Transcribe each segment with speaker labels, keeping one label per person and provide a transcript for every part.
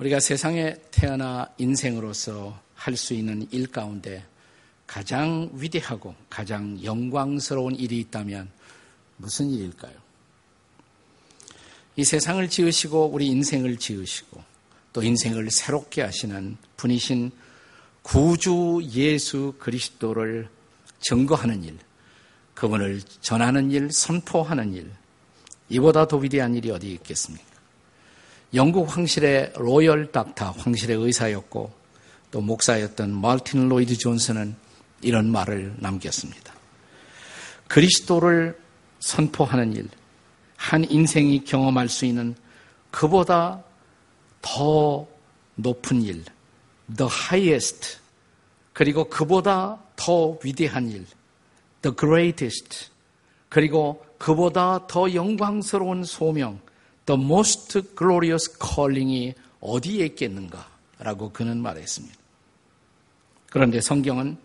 Speaker 1: 우리가 세상에 태어나 인생으로서 할 수 있는 일 가운데 가장 위대하고 가장 영광스러운 일이 있다면 무슨 일일까요? 이 세상을 지으시고 우리 인생을 지으시고 또 인생을 새롭게 하시는 분이신 구주 예수 그리스도를 증거하는 일, 그분을 전하는 일, 선포하는 일, 이보다 더 위대한 일이 어디 있겠습니까? 영국 황실의 로열 닥터, 황실의 의사였고 또 목사였던 말틴 로이드 존슨은 이런 말을 남겼습니다. 그리스도를 선포하는 일, 한 인생이 경험할 수 있는 그보다 더 높은 일, the highest, 그리고 그보다 더 위대한 일, the greatest, 그리고 그보다 더 영광스러운 소명, the most glorious calling이 어디에 있겠는가라고 그는 말했습니다. 그런데 성경은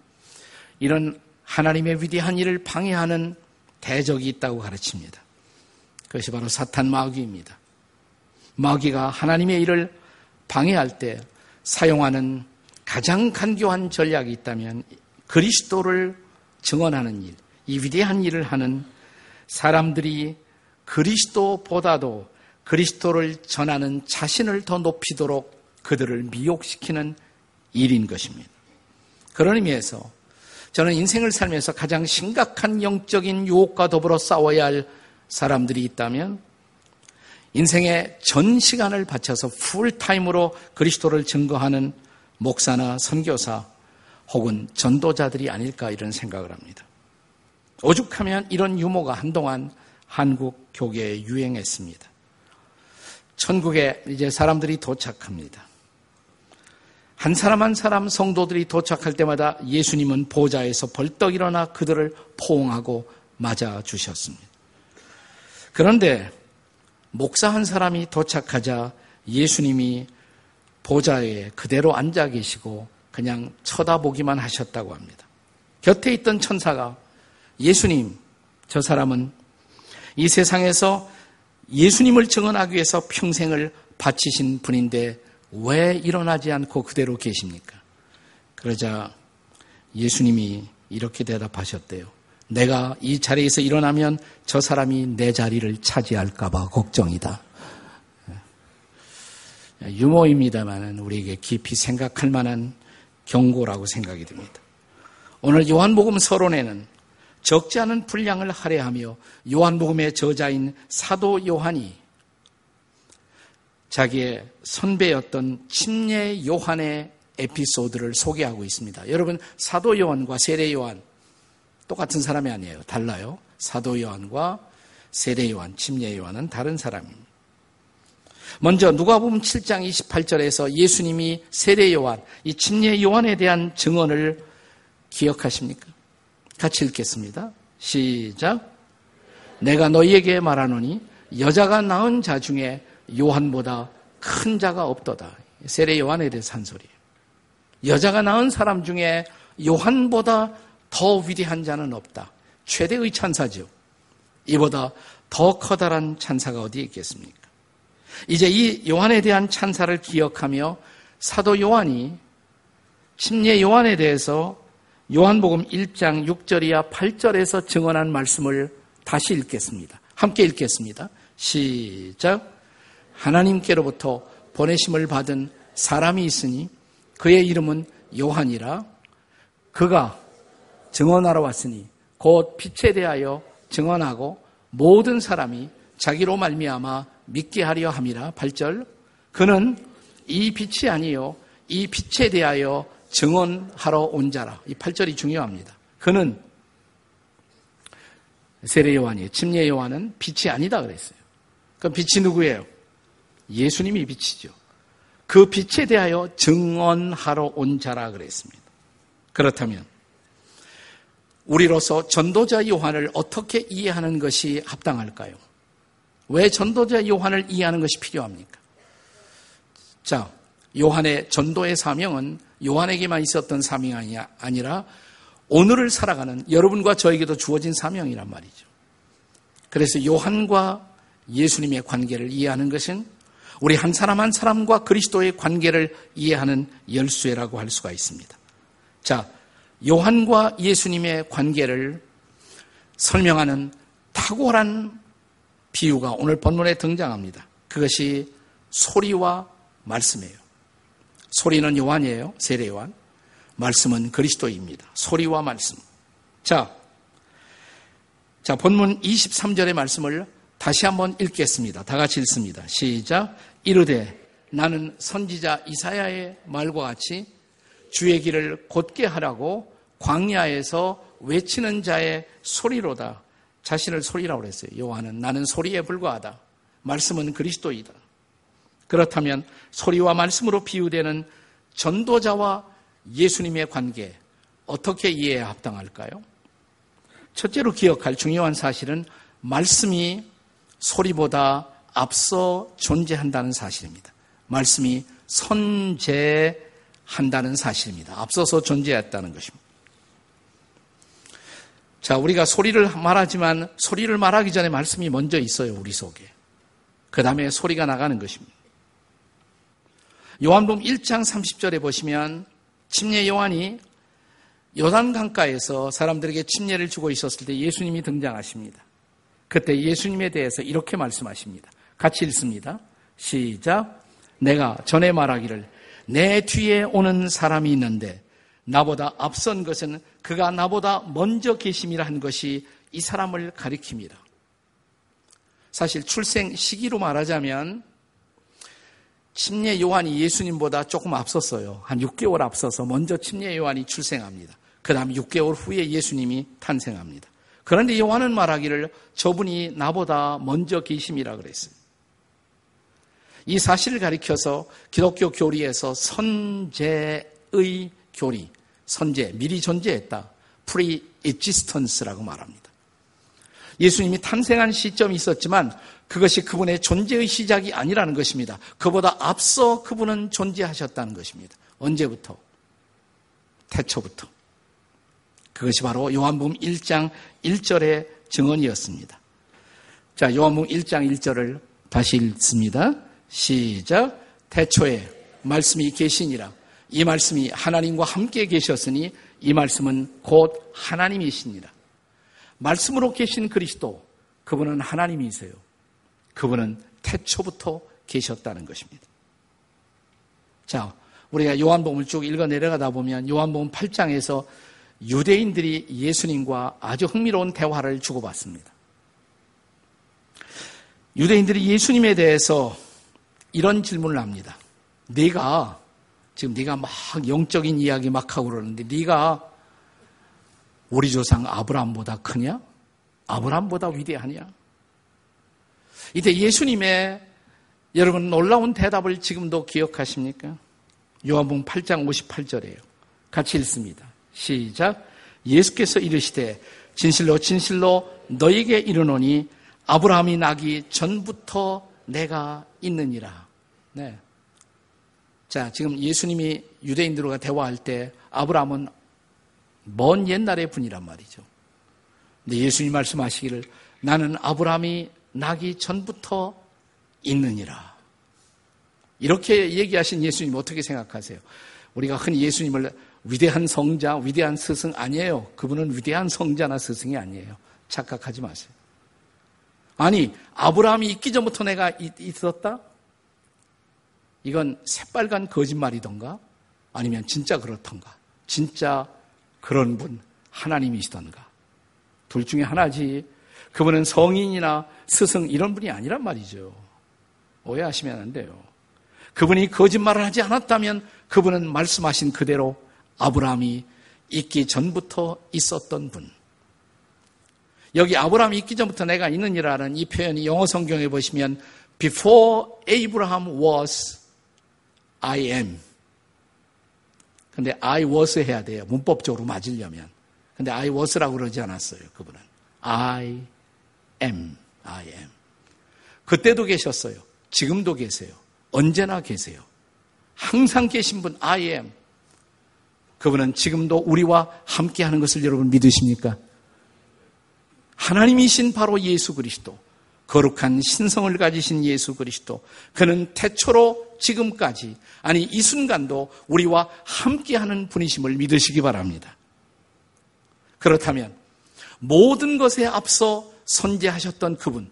Speaker 1: 이런 하나님의 위대한 일을 방해하는 대적이 있다고 가르칩니다. 그것이 바로 사탄 마귀입니다. 마귀가 하나님의 일을 방해할 때 사용하는 가장 간교한 전략이 있다면 그리스도를 증언하는 일, 이 위대한 일을 하는 사람들이 그리스도보다도 그리스도를 전하는 자신을 더 높이도록 그들을 미혹시키는 일인 것입니다. 그런 의미에서 저는 인생을 살면서 가장 심각한 영적인 유혹과 더불어 싸워야 할 사람들이 있다면 인생의 전 시간을 바쳐서 풀타임으로 그리스도를 증거하는 목사나 선교사 혹은 전도자들이 아닐까 이런 생각을 합니다. 오죽하면 이런 유모가 한동안 한국 교계에 유행했습니다. 천국에 이제 사람들이 도착합니다. 한 사람 한 사람 성도들이 도착할 때마다 예수님은 보좌에서 벌떡 일어나 그들을 포옹하고 맞아 주셨습니다. 그런데 목사 한 사람이 도착하자 예수님이 보좌에 그대로 앉아 계시고 그냥 쳐다보기만 하셨다고 합니다. 곁에 있던 천사가 예수님, 저 사람은 이 세상에서 예수님을 증언하기 위해서 평생을 바치신 분인데 왜 일어나지 않고 그대로 계십니까? 그러자 예수님이 이렇게 대답하셨대요. 내가 이 자리에서 일어나면 저 사람이 내 자리를 차지할까봐 걱정이다. 유머입니다만 우리에게 깊이 생각할 만한 경고라고 생각이 듭니다. 오늘 요한복음 서론에는 적지 않은 분량을 할애하며 요한복음의 저자인 사도 요한이 자기의 선배였던 침례 요한의 에피소드를 소개하고 있습니다. 여러분 사도 요한과 세례 요한 똑같은 사람이 아니에요. 달라요. 사도 요한과 세례 요한, 침례 요한은 다른 사람입니다. 먼저 누가복음 7장 28절에서 예수님이 세례 요한, 이 침례 요한에 대한 증언을 기억하십니까? 같이 읽겠습니다. 시작. 내가 너희에게 말하노니 여자가 낳은 자 중에 요한보다 큰 자가 없도다. 세례 요한에 대해서 한 소리예요. 여자가 낳은 사람 중에 요한보다 더 위대한 자는 없다. 최대의 찬사죠. 이보다 더 커다란 찬사가 어디에 있겠습니까? 이제 이 요한에 대한 찬사를 기억하며 사도 요한이 침례 요한에 대해서 요한복음 1장 6절이야 8절에서 증언한 말씀을 다시 읽겠습니다. 함께 읽겠습니다. 시작. 하나님께로부터 보내심을 받은 사람이 있으니 그의 이름은 요한이라 그가 증언하러 왔으니 곧 빛에 대하여 증언하고 모든 사람이 자기로 말미암아 믿게 하려 함이라 8절 그는 이 빛이 아니요 이 빛에 대하여 증언하러 온 자라. 이 8절이 중요합니다. 그는 세례 요한이 침례 요한은 빛이 아니다 그랬어요. 그럼 빛이 누구예요? 예수님이 빛이죠. 그 빛에 대하여 증언하러 온 자라 그랬습니다. 그렇다면 우리로서 전도자 요한을 어떻게 이해하는 것이 합당할까요? 왜 전도자 요한을 이해하는 것이 필요합니까? 자, 요한의 전도의 사명은 요한에게만 있었던 사명이 아니라 오늘을 살아가는 여러분과 저에게도 주어진 사명이란 말이죠. 그래서 요한과 예수님의 관계를 이해하는 것은 우리 한 사람 한 사람과 그리스도의 관계를 이해하는 열쇠라고 할 수가 있습니다. 자, 요한과 예수님의 관계를 설명하는 탁월한 비유가 오늘 본문에 등장합니다. 그것이 소리와 말씀이에요. 소리는 요한이에요. 세례 요한. 말씀은 그리스도입니다. 소리와 말씀. 자, 자, 본문 23절의 말씀을 다시 한번 읽겠습니다. 다 같이 읽습니다. 시작. 이르되 나는 선지자 이사야의 말과 같이 주의 길을 곧게 하라고 광야에서 외치는 자의 소리로다. 자신을 소리라고 그랬어요. 요한은 나는 소리에 불과하다. 말씀은 그리스도이다. 그렇다면 소리와 말씀으로 비유되는 전도자와 예수님의 관계 어떻게 이해해야 합당할까요? 첫째로 기억할 중요한 사실은 말씀이 소리보다 앞서 존재한다는 사실입니다. 말씀이 선재한다는 사실입니다. 앞서서 존재했다는 것입니다. 자, 우리가 소리를 말하지만 소리를 말하기 전에 말씀이 먼저 있어요, 우리 속에. 그 다음에 소리가 나가는 것입니다. 요한복음 1장 30절에 보시면 침례 요한이 요단 강가에서 사람들에게 침례를 주고 있었을 때 예수님이 등장하십니다. 그때 예수님에 대해서 이렇게 말씀하십니다. 같이 읽습니다. 시작. 내가 전에 말하기를 내 뒤에 오는 사람이 있는데 나보다 앞선 것은 그가 나보다 먼저 계심이라 한 것이 이 사람을 가리킵니다. 사실 출생 시기로 말하자면 침례 요한이 예수님보다 조금 앞섰어요. 한 6개월 앞서서 먼저 침례 요한이 출생합니다. 그 다음 6개월 후에 예수님이 탄생합니다. 그런데 요한은 말하기를 저분이 나보다 먼저 계심이라 그랬어요. 이 사실을 가리켜서 기독교 교리에서 선제의 교리, 선제, 미리 존재했다. pre-existence라고 말합니다. 예수님이 탄생한 시점이 있었지만 그것이 그분의 존재의 시작이 아니라는 것입니다. 그보다 앞서 그분은 존재하셨다는 것입니다. 언제부터? 태초부터. 그것이 바로 요한복음 1장 1절의 증언이었습니다. 자, 요한복음 1장 1절을 다시 읽습니다. 시작. 태초에 말씀이 계시니라. 이 말씀이 하나님과 함께 계셨으니 이 말씀은 곧 하나님이시니라. 말씀으로 계신 그리스도, 그분은 하나님이세요. 그분은 태초부터 계셨다는 것입니다. 자, 우리가 요한복음을 쭉 읽어 내려가다 보면 요한복음 8장에서 유대인들이 예수님과 아주 흥미로운 대화를 주고받습니다. 유대인들이 예수님에 대해서 이런 질문을 합니다. 네가 지금 네가 막 영적인 이야기 막 하고 그러는데 네가 우리 조상 아브라함보다 크냐? 아브라함보다 위대하냐? 이때 예수님의 여러분 놀라운 대답을 지금도 기억하십니까? 요한복음 8장 58절이에요. 같이 읽습니다. 시작. 예수께서 이르시되 진실로 진실로 너에게 이르노니 아브라함이 나기 전부터 내가 있느니라. 네. 자, 지금 예수님이 유대인들과 대화할 때 아브라함은 먼 옛날의 분이란 말이죠. 근데 예수님 말씀하시기를 나는 아브라함이 나기 전부터 있느니라. 이렇게 얘기하신 예수님 어떻게 생각하세요? 우리가 흔히 예수님을 위대한 성자, 위대한 스승 아니에요. 그분은 위대한 성자나 스승이 아니에요. 착각하지 마세요. 아니, 아브라함이 있기 전부터 내가 있었다? 이건 새빨간 거짓말이던가 아니면 진짜 그렇던가. 진짜 그런 분 하나님이시던가. 둘 중에 하나지. 그분은 성인이나 스승 이런 분이 아니란 말이죠. 오해하시면 안 돼요. 그분이 거짓말을 하지 않았다면 그분은 말씀하신 그대로 아브라함이 있기 전부터 있었던 분. 여기 아브라함이 있기 전부터 내가 있느니라는 이 표현이 영어 성경에 보시면 before Abraham was I am. 근데 I was 해야 돼요. 문법적으로 맞으려면. 근데 I was라고 그러지 않았어요. 그분은. I am. I am. 그때도 계셨어요. 지금도 계세요. 언제나 계세요. 항상 계신 분 I am. 그분은 지금도 우리와 함께 하는 것을 여러분 믿으십니까? 하나님이신 바로 예수 그리스도. 거룩한 신성을 가지신 예수 그리스도. 그는 태초로 지금까지, 아니, 이 순간도 우리와 함께 하는 분이심을 믿으시기 바랍니다. 그렇다면, 모든 것에 앞서 선제하셨던 그분,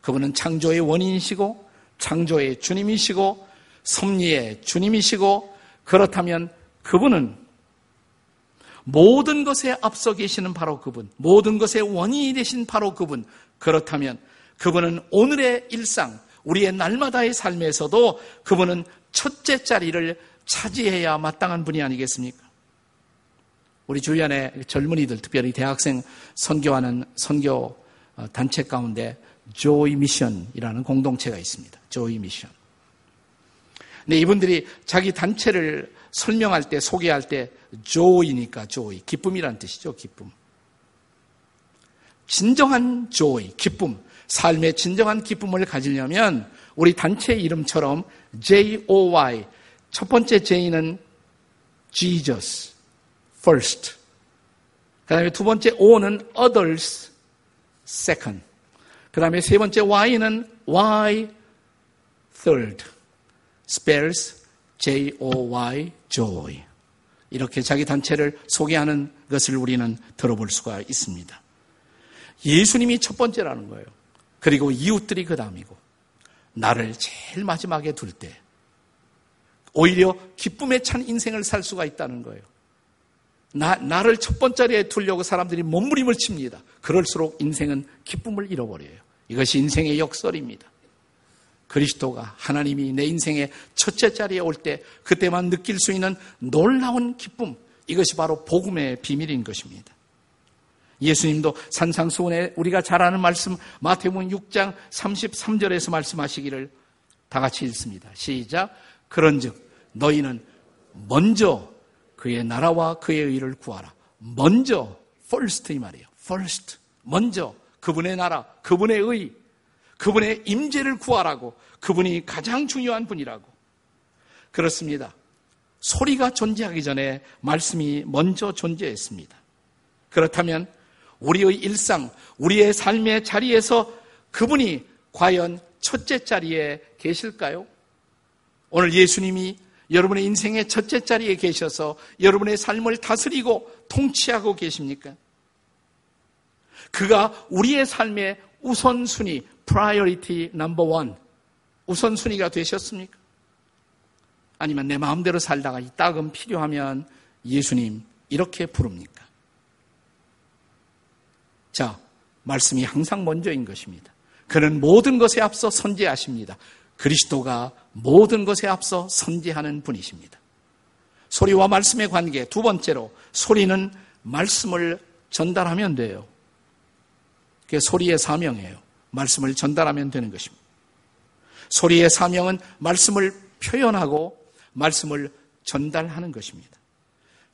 Speaker 1: 그분은 창조의 원인이시고, 창조의 주님이시고, 섭리의 주님이시고, 그렇다면 그분은 모든 것에 앞서 계시는 바로 그분, 모든 것의 원인이 되신 바로 그분, 그렇다면 그분은 오늘의 일상, 우리의 날마다의 삶에서도 그분은 첫째 자리를 차지해야 마땅한 분이 아니겠습니까? 우리 주변에 젊은이들, 특별히 대학생 선교하는 선교 어, 단체 가운데 조이 미션이라는 공동체가 있습니다. 조이 미션. 근데 이분들이 자기 단체를 설명할 때, 소개할 때, 조이니까 조이. 기쁨이라는 뜻이죠, 기쁨. 진정한 조이, 기쁨. 삶의 진정한 기쁨을 가지려면 우리 단체 이름처럼 J-O-Y. 첫 번째 J는 Jesus, first. 그 다음에 두 번째 O는 others, second. 그 다음에 세 번째 Y는 Y, third. spells J-O-Y, joy. 이렇게 자기 단체를 소개하는 것을 우리는 들어볼 수가 있습니다. 예수님이 첫 번째라는 거예요. 그리고 이웃들이 그 다음이고, 나를 제일 마지막에 둘 때, 오히려 기쁨에 찬 인생을 살 수가 있다는 거예요. 나, 나를 첫 번째에 두려고 사람들이 몸부림을 칩니다. 그럴수록 인생은 기쁨을 잃어버려요. 이것이 인생의 역설입니다. 그리스도가 하나님이 내 인생의 첫째 자리에 올 때 그때만 느낄 수 있는 놀라운 기쁨 이것이 바로 복음의 비밀인 것입니다. 예수님도 산상수훈에 우리가 잘 아는 말씀 마태복음 6장 33절에서 말씀하시기를 다 같이 읽습니다. 시작. 그런즉 너희는 먼저 그의 나라와 그의 의를 구하라. 먼저 first 이 말이에요. first. 먼저 그분의 나라, 그분의 의, 그분의 임재를 구하라고 그분이 가장 중요한 분이라고. 그렇습니다. 소리가 존재하기 전에 말씀이 먼저 존재했습니다. 그렇다면 우리의 일상, 우리의 삶의 자리에서 그분이 과연 첫째 자리에 계실까요? 오늘 예수님이 여러분의 인생의 첫째 자리에 계셔서 여러분의 삶을 다스리고 통치하고 계십니까? 그가 우리의 삶의 우선순위, priority number one, 우선순위가 되셨습니까? 아니면 내 마음대로 살다가 이 딱은 필요하면 예수님 이렇게 부릅니까? 자, 말씀이 항상 먼저인 것입니다. 그는 모든 것에 앞서 선제하십니다. 그리스도가 모든 것에 앞서 선제하는 분이십니다. 소리와 말씀의 관계, 두 번째로 소리는 말씀을 전달하면 돼요. 그게 소리의 사명이에요. 말씀을 전달하면 되는 것입니다. 소리의 사명은 말씀을 표현하고 말씀을 전달하는 것입니다.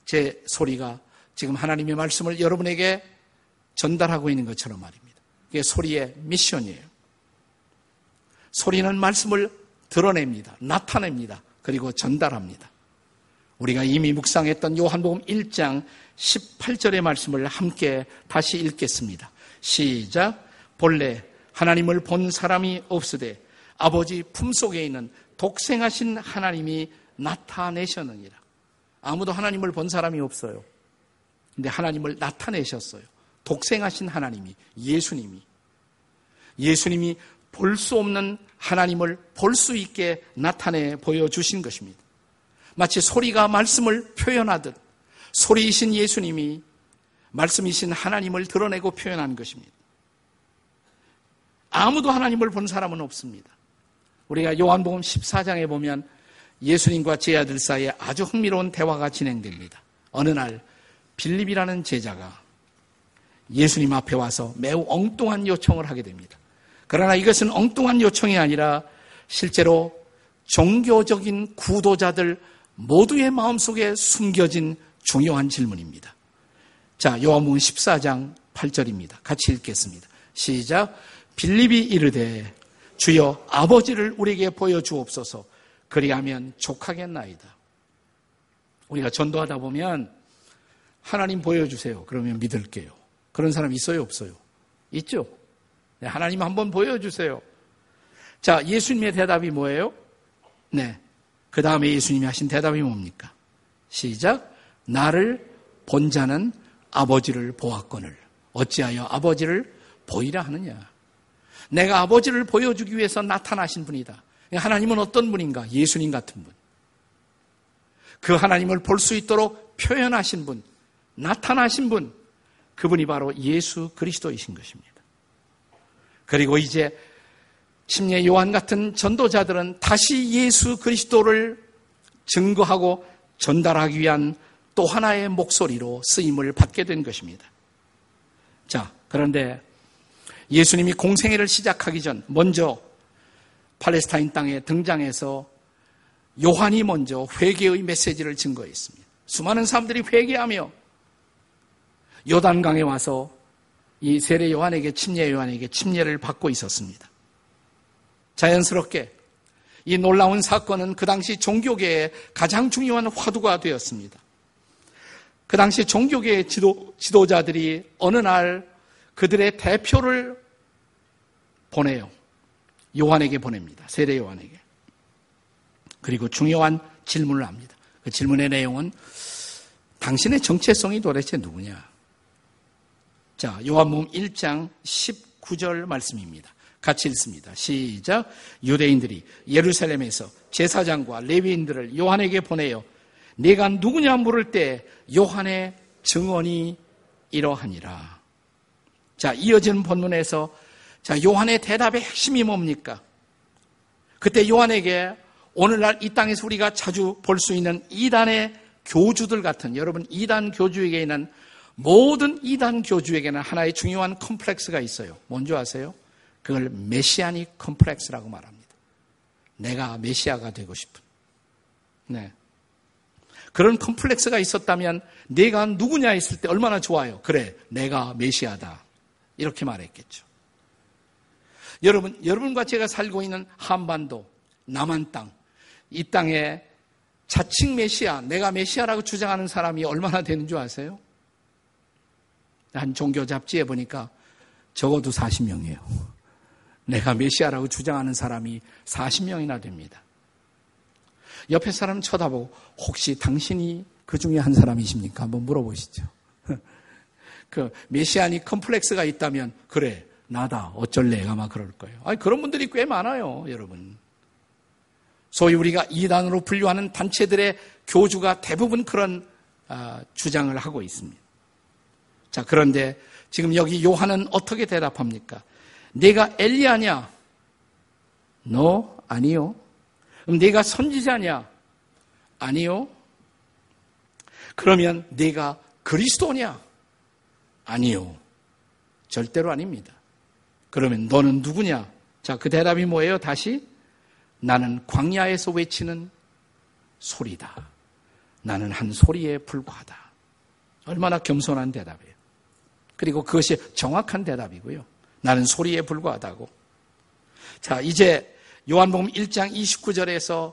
Speaker 1: 제 소리가 지금 하나님의 말씀을 여러분에게 전달하고 있는 것처럼 말입니다. 그게 소리의 미션이에요. 소리는 말씀을 드러냅니다. 나타냅니다. 그리고 전달합니다. 우리가 이미 묵상했던 요한복음 1장 18절의 말씀을 함께 다시 읽겠습니다. 시작. 본래 하나님을 본 사람이 없으되 아버지 품속에 있는 독생하신 하나님이 나타내셨느니라. 아무도 하나님을 본 사람이 없어요. 근데 하나님을 나타내셨어요. 독생하신 하나님이, 예수님이. 예수님이 볼 수 없는 하나님을 볼 수 있게 나타내 보여주신 것입니다. 마치 소리가 말씀을 표현하듯 소리이신 예수님이 말씀이신 하나님을 드러내고 표현한 것입니다. 아무도 하나님을 본 사람은 없습니다. 우리가 요한복음 14장에 보면 예수님과 제 아들 사이에 아주 흥미로운 대화가 진행됩니다. 어느 날 빌립이라는 제자가 예수님 앞에 와서 매우 엉뚱한 요청을 하게 됩니다. 그러나 이것은 엉뚱한 요청이 아니라 실제로 종교적인 구도자들 모두의 마음속에 숨겨진 중요한 질문입니다. 자, 요한복음 14장 8절입니다. 같이 읽겠습니다. 시작. 빌립이 이르되 주여 아버지를 우리에게 보여 주옵소서 그리하면 족하겠나이다. 우리가 전도하다 보면 하나님 보여주세요. 그러면 믿을게요. 그런 사람 있어요? 없어요? 있죠? 네, 하나님 한번 보여주세요. 자, 예수님의 대답이 뭐예요? 네. 그 다음에 예수님이 하신 대답이 뭡니까? 시작. 나를 본 자는 아버지를 보았거늘. 어찌하여 아버지를 보이라 하느냐. 내가 아버지를 보여주기 위해서 나타나신 분이다. 하나님은 어떤 분인가? 예수님 같은 분. 그 하나님을 볼 수 있도록 표현하신 분, 나타나신 분, 그분이 바로 예수 그리스도이신 것입니다. 그리고 이제 심예 요한 같은 전도자들은 다시 예수 그리스도를 증거하고 전달하기 위한 또 하나의 목소리로 쓰임을 받게 된 것입니다. 자, 그런데 예수님이 공생애를 시작하기 전 먼저 팔레스타인 땅에 등장해서 요한이 먼저 회개의 메시지를 증거했습니다. 수많은 사람들이 회개하며 요단강에 와서 이 세례 요한에게 침례 요한에게 침례를 받고 있었습니다. 자연스럽게 이 놀라운 사건은 그 당시 종교계의 가장 중요한 화두가 되었습니다. 그 당시 종교계의 지도, 지도자들이 어느 날 그들의 대표를 보내요. 요한에게 보냅니다. 세례 요한에게. 그리고 중요한 질문을 합니다. 그 질문의 내용은 당신의 정체성이 도대체 누구냐? 자, 요한복음 1장 19절 말씀입니다. 같이 읽습니다. 시작. 유대인들이 예루살렘에서 제사장과 레위인들을 요한에게 보내어 내가 누구냐 물을 때 요한의 증언이 이러하니라. 자, 이어지는 본문에서 자, 요한의 대답의 핵심이 뭡니까? 그때 요한에게 오늘날 이 땅에서 우리가 자주 볼 수 있는 이단의 교주들 같은 여러분 이단 교주에게는 모든 이단 교주에게는 하나의 중요한 컴플렉스가 있어요. 뭔지 아세요? 그걸 메시아닉 컴플렉스라고 말합니다. 내가 메시아가 되고 싶은. 네. 그런 컴플렉스가 있었다면 내가 누구냐 했을 때 얼마나 좋아요. 그래, 내가 메시아다. 이렇게 말했겠죠. 여러분, 여러분과 제가 살고 있는 한반도, 남한 땅, 이 땅에 자칭 메시아, 내가 메시아라고 주장하는 사람이 얼마나 되는 줄 아세요? 한 종교 잡지에 보니까 적어도 40명이에요. 내가 메시아라고 주장하는 사람이 40명이나 됩니다. 옆에 사람 쳐다보고 혹시 당신이 그 중에 한 사람이십니까? 한번 물어보시죠. 그 메시아니 컴플렉스가 있다면 그래 나다 어쩔래 아마 그럴 거예요. 아니 그런 분들이 꽤 많아요, 여러분. 소위 우리가 이단으로 분류하는 단체들의 교주가 대부분 그런 아, 주장을 하고 있습니다. 자, 그런데 지금 여기 요한은 어떻게 대답합니까? 내가 엘리야냐? 너 아니요. 그럼 내가 선지자냐? 아니요. 그러면 내가 그리스도냐? 아니요. 절대로 아닙니다. 그러면 너는 누구냐? 자, 그 대답이 뭐예요? 다시 나는 광야에서 외치는 소리다. 나는 한 소리에 불과하다. 얼마나 겸손한 대답이에요. 그리고 그것이 정확한 대답이고요. 나는 소리에 불과하다고. 자, 이제 요한복음 1장 29절에서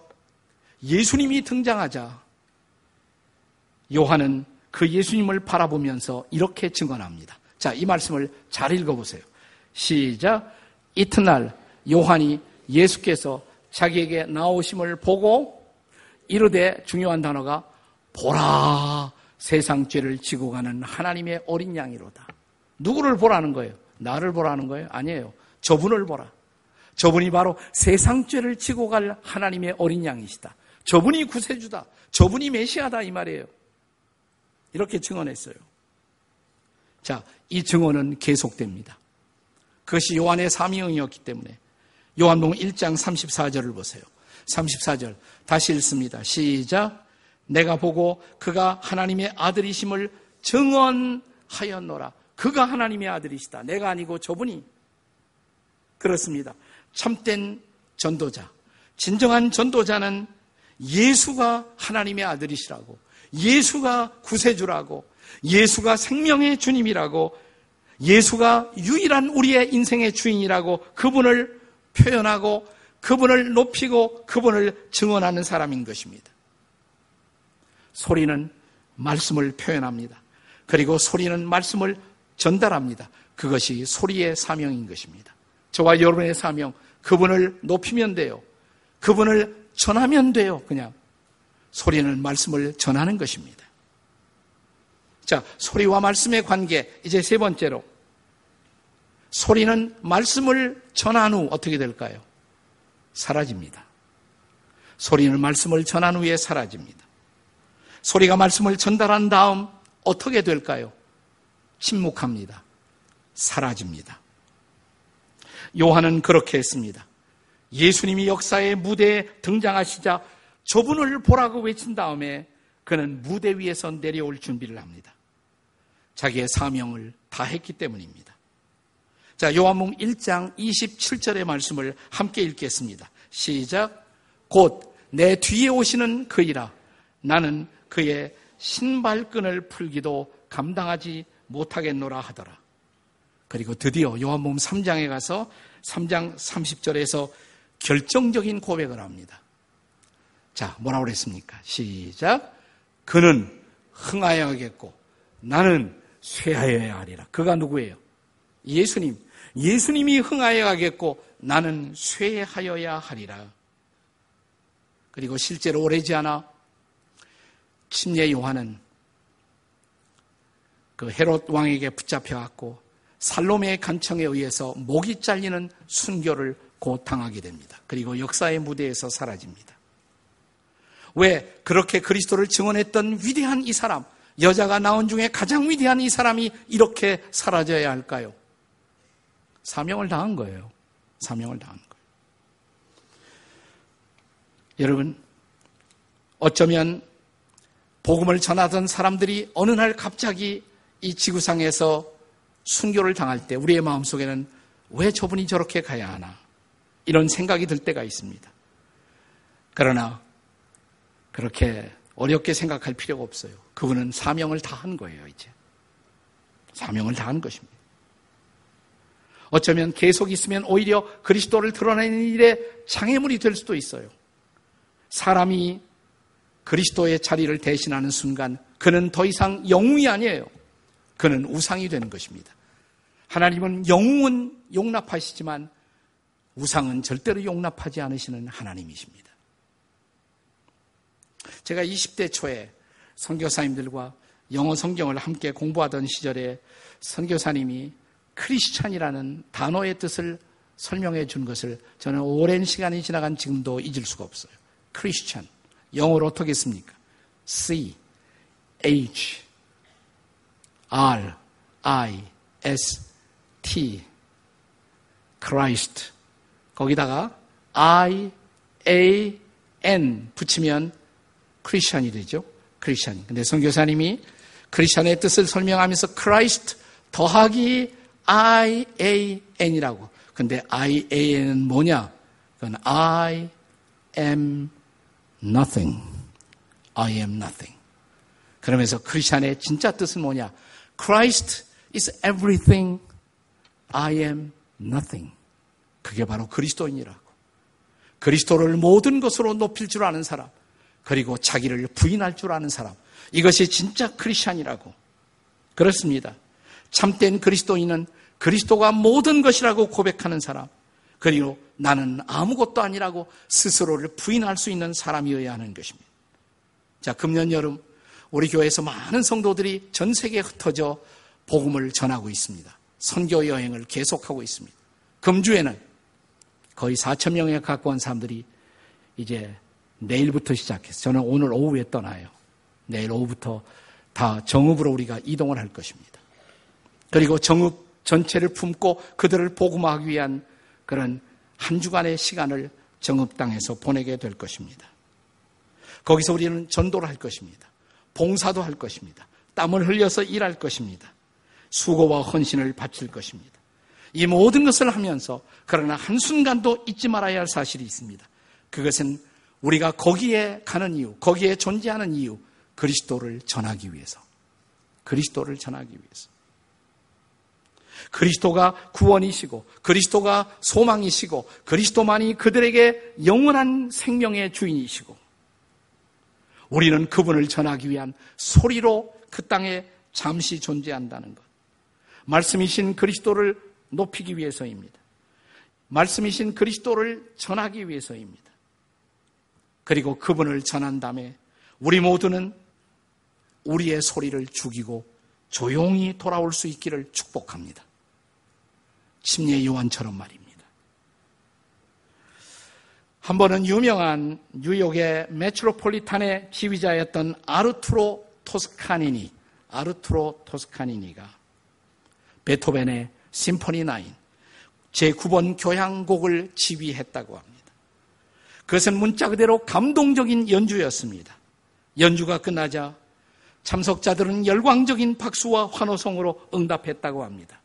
Speaker 1: 예수님이 등장하자 요한은 그 예수님을 바라보면서 이렇게 증언합니다. 자, 이 말씀을 잘 읽어보세요. 시작. 이튿날 요한이 예수께서 자기에게 나오심을 보고 이르되 중요한 단어가 보라 세상 죄를 지고 가는 하나님의 어린 양이로다. 누구를 보라는 거예요? 나를 보라는 거예요? 아니에요. 저분을 보라. 저분이 바로 세상 죄를 지고 갈 하나님의 어린 양이시다. 저분이 구세주다. 저분이 메시아다 이 말이에요. 이렇게 증언했어요. 자, 이 증언은 계속됩니다. 그것이 요한의 사명이었기 때문에 요한복음 1장 34절을 보세요. 34절 다시 읽습니다. 시작. 내가 보고 그가 하나님의 아들이심을 증언하였노라. 그가 하나님의 아들이시다. 내가 아니고 저분이 그렇습니다. 참된 전도자. 진정한 전도자는 예수가 하나님의 아들이시라고, 예수가 구세주라고, 예수가 생명의 주님이라고, 예수가 유일한 우리의 인생의 주인이라고 그분을 표현하고 그분을 높이고 그분을 증언하는 사람인 것입니다. 소리는 말씀을 표현합니다. 그리고 소리는 말씀을 전달합니다. 그것이 소리의 사명인 것입니다. 저와 여러분의 사명, 그분을 높이면 돼요. 그분을 전하면 돼요. 그냥. 소리는 말씀을 전하는 것입니다. 자, 소리와 말씀의 관계. 이제 세 번째로. 소리는 말씀을 전한 후 어떻게 될까요? 사라집니다. 소리는 말씀을 전한 후에 사라집니다. 소리가 말씀을 전달한 다음 어떻게 될까요? 침묵합니다. 사라집니다. 요한은 그렇게 했습니다. 예수님이 역사의 무대에 등장하시자 저분을 보라고 외친 다음에 그는 무대 위에서 내려올 준비를 합니다. 자기의 사명을 다 했기 때문입니다. 자, 요한복음 1장 27절의 말씀을 함께 읽겠습니다. 시작. 곧 내 뒤에 오시는 그이라 나는 그의 신발끈을 풀기도 감당하지 못하겠노라 하더라. 그리고 드디어 요한복음 3장에 가서 3장 30절에서 결정적인 고백을 합니다. 자, 뭐라고 그랬습니까? 시작. 그는 흥하여야겠고 나는 쇠하여야 하리라. 그가 누구예요? 예수님. 예수님이 흥하여야겠고 나는 쇠하여야 하리라. 그리고 실제로 오래지 않아 침례 요한은 그 헤롯 왕에게 붙잡혀갖고 살로메의 간청에 의해서 목이 잘리는 순교를 곧 당하게 됩니다. 그리고 역사의 무대에서 사라집니다. 왜 그렇게 그리스도를 증언했던 위대한 이 사람, 여자가 나온 중에 가장 위대한 이 사람이 이렇게 사라져야 할까요? 사명을 당한 거예요. 사명을 당한 거예요. 여러분, 어쩌면 복음을 전하던 사람들이 어느 날 갑자기 이 지구상에서 순교를 당할 때 우리의 마음속에는 왜 저분이 저렇게 가야 하나? 이런 생각이 들 때가 있습니다. 그러나 그렇게 어렵게 생각할 필요가 없어요. 그분은 사명을 다 한 거예요, 이제. 사명을 다 한 것입니다. 어쩌면 계속 있으면 오히려 그리스도를 드러내는 일에 장애물이 될 수도 있어요. 사람이 그리스도의 자리를 대신하는 순간 그는 더 이상 영웅이 아니에요. 그는 우상이 되는 것입니다. 하나님은 영웅은 용납하시지만 우상은 절대로 용납하지 않으시는 하나님이십니다. 제가 20대 초에 선교사님들과 영어 성경을 함께 공부하던 시절에 선교사님이 크리스찬이라는 단어의 뜻을 설명해 준 것을 저는 오랜 시간이 지나간 지금도 잊을 수가 없어요. 크리스찬. 영어로 어떻게 씁니까? C, H, R, I, S, T, Christ. 거기다가 I, A, N 붙이면 크리스천이 되죠. 크리스천. 근데 선교사님이 크리스천의 뜻을 설명하면서 Christ 더하기 I, A, N이라고. 근데 I, A, N은 뭐냐? 그건 I am nothing. I am nothing. 그러면서 크리스천의 진짜 뜻은 뭐냐? Christ is everything. I am nothing. 그게 바로 그리스도인이라고. 그리스도를 모든 것으로 높일 줄 아는 사람. 그리고 자기를 부인할 줄 아는 사람. 이것이 진짜 크리스천이라고. 그렇습니다. 참된 그리스도인은 그리스도가 모든 것이라고 고백하는 사람. 그리고 나는 아무것도 아니라고 스스로를 부인할 수 있는 사람이어야 하는 것입니다. 자, 금년 여름 우리 교회에서 많은 성도들이 전 세계에 흩어져 복음을 전하고 있습니다. 선교 여행을 계속하고 있습니다. 금주에는 거의 4천 명에 가까운 사람들이 이제 내일부터 시작해서 저는 오늘 오후에 떠나요. 내일 오후부터 다 정읍으로 우리가 이동을 할 것입니다. 그리고 정읍 전체를 품고 그들을 복음하기 위한 그런 한 주간의 시간을 정읍 땅에서 보내게 될 것입니다. 거기서 우리는 전도를 할 것입니다. 봉사도 할 것입니다. 땀을 흘려서 일할 것입니다. 수고와 헌신을 바칠 것입니다. 이 모든 것을 하면서 그러나 한순간도 잊지 말아야 할 사실이 있습니다. 그것은 우리가 거기에 가는 이유, 거기에 존재하는 이유, 그리스도를 전하기 위해서. 그리스도를 전하기 위해서. 그리스도가 구원이시고, 그리스도가 소망이시고, 그리스도만이 그들에게 영원한 생명의 주인이시고, 우리는 그분을 전하기 위한 소리로 그 땅에 잠시 존재한다는 것. 말씀이신 그리스도를 높이기 위해서입니다. 말씀이신 그리스도를 전하기 위해서입니다. 그리고 그분을 전한 다음에 우리 모두는 우리의 소리를 죽이고 조용히 돌아올 수 있기를 축복합니다. 침례 요한처럼 말입니다. 한 번은 유명한 뉴욕의 메트로폴리탄의 지휘자였던 아르투로 토스카니니, 아르투로 토스카니니가 베토벤의 심포니 9, 제9번 교향곡을 지휘했다고 합니다. 그것은 문자 그대로 감동적인 연주였습니다. 연주가 끝나자 참석자들은 열광적인 박수와 환호성으로 응답했다고 합니다.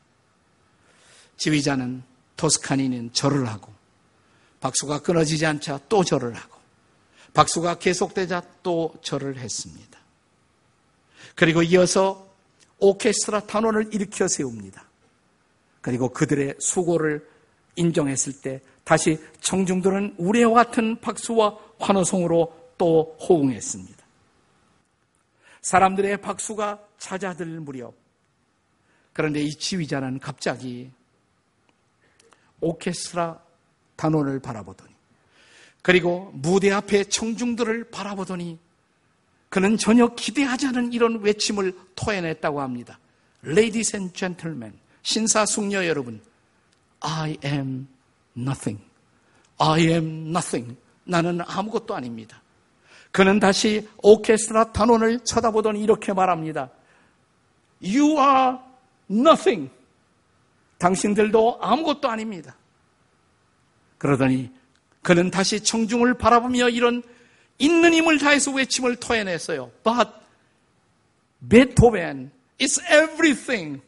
Speaker 1: 지휘자는 토스카니는 절을 하고 박수가 끊어지지 않자 또 절을 하고 박수가 계속되자 또 절을 했습니다. 그리고 이어서 오케스트라 단원을 일으켜 세웁니다. 그리고 그들의 수고를 인정했을 때 다시 청중들은 우레와 같은 박수와 환호성으로 또 호응했습니다. 사람들의 박수가 찾아들 무렵 그런데 이 지휘자는 갑자기 오케스트라 단원을 바라보더니 그리고 무대 앞에 청중들을 바라보더니 그는 전혀 기대하지 않은 이런 외침을 토해냈다고 합니다. Ladies and gentlemen, 신사숙녀 여러분, I am nothing. I am nothing. 나는 아무것도 아닙니다. 그는 다시 오케스트라 단원을 쳐다보더니 이렇게 말합니다. You are nothing. 당신들도 아무것도 아닙니다. 그러더니 그는 다시 청중을 바라보며 이런 있는 힘을 다해서 외침을 토해냈어요. But Beethoven is everything.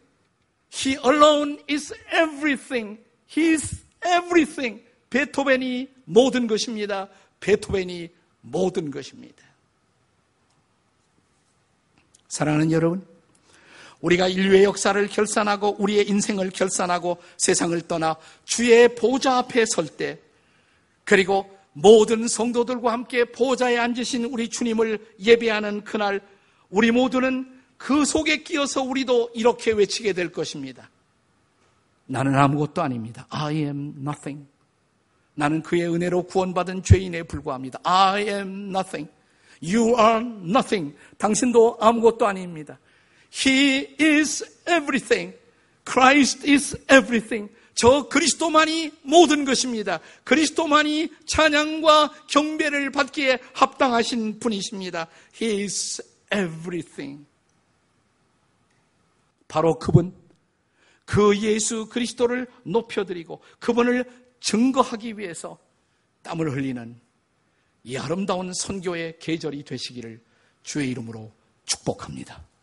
Speaker 1: He alone is everything. He is everything. 베토벤이 모든 것입니다. 베토벤이 모든 것입니다. 사랑하는 여러분, 우리가 인류의 역사를 결산하고 우리의 인생을 결산하고 세상을 떠나 주의 보좌 앞에 설 때, 그리고 모든 성도들과 함께 보좌에 앉으신 우리 주님을 예배하는 그날, 우리 모두는 그 속에 끼어서 우리도 이렇게 외치게 될 것입니다. 나는 아무것도 아닙니다. I am nothing. 나는 그의 은혜로 구원받은 죄인에 불과합니다. I am nothing. You are nothing. 당신도 아무것도 아닙니다. He is everything. Christ is everything. 저 그리스도만이 모든 것입니다. 그리스도만이 찬양과 경배를 받기에 합당하신 분이십니다. He is everything. 바로 그분, 그 예수 그리스도를 높여드리고 그분을 증거하기 위해서 땀을 흘리는 이 아름다운 선교의 계절이 되시기를 주의 이름으로 축복합니다.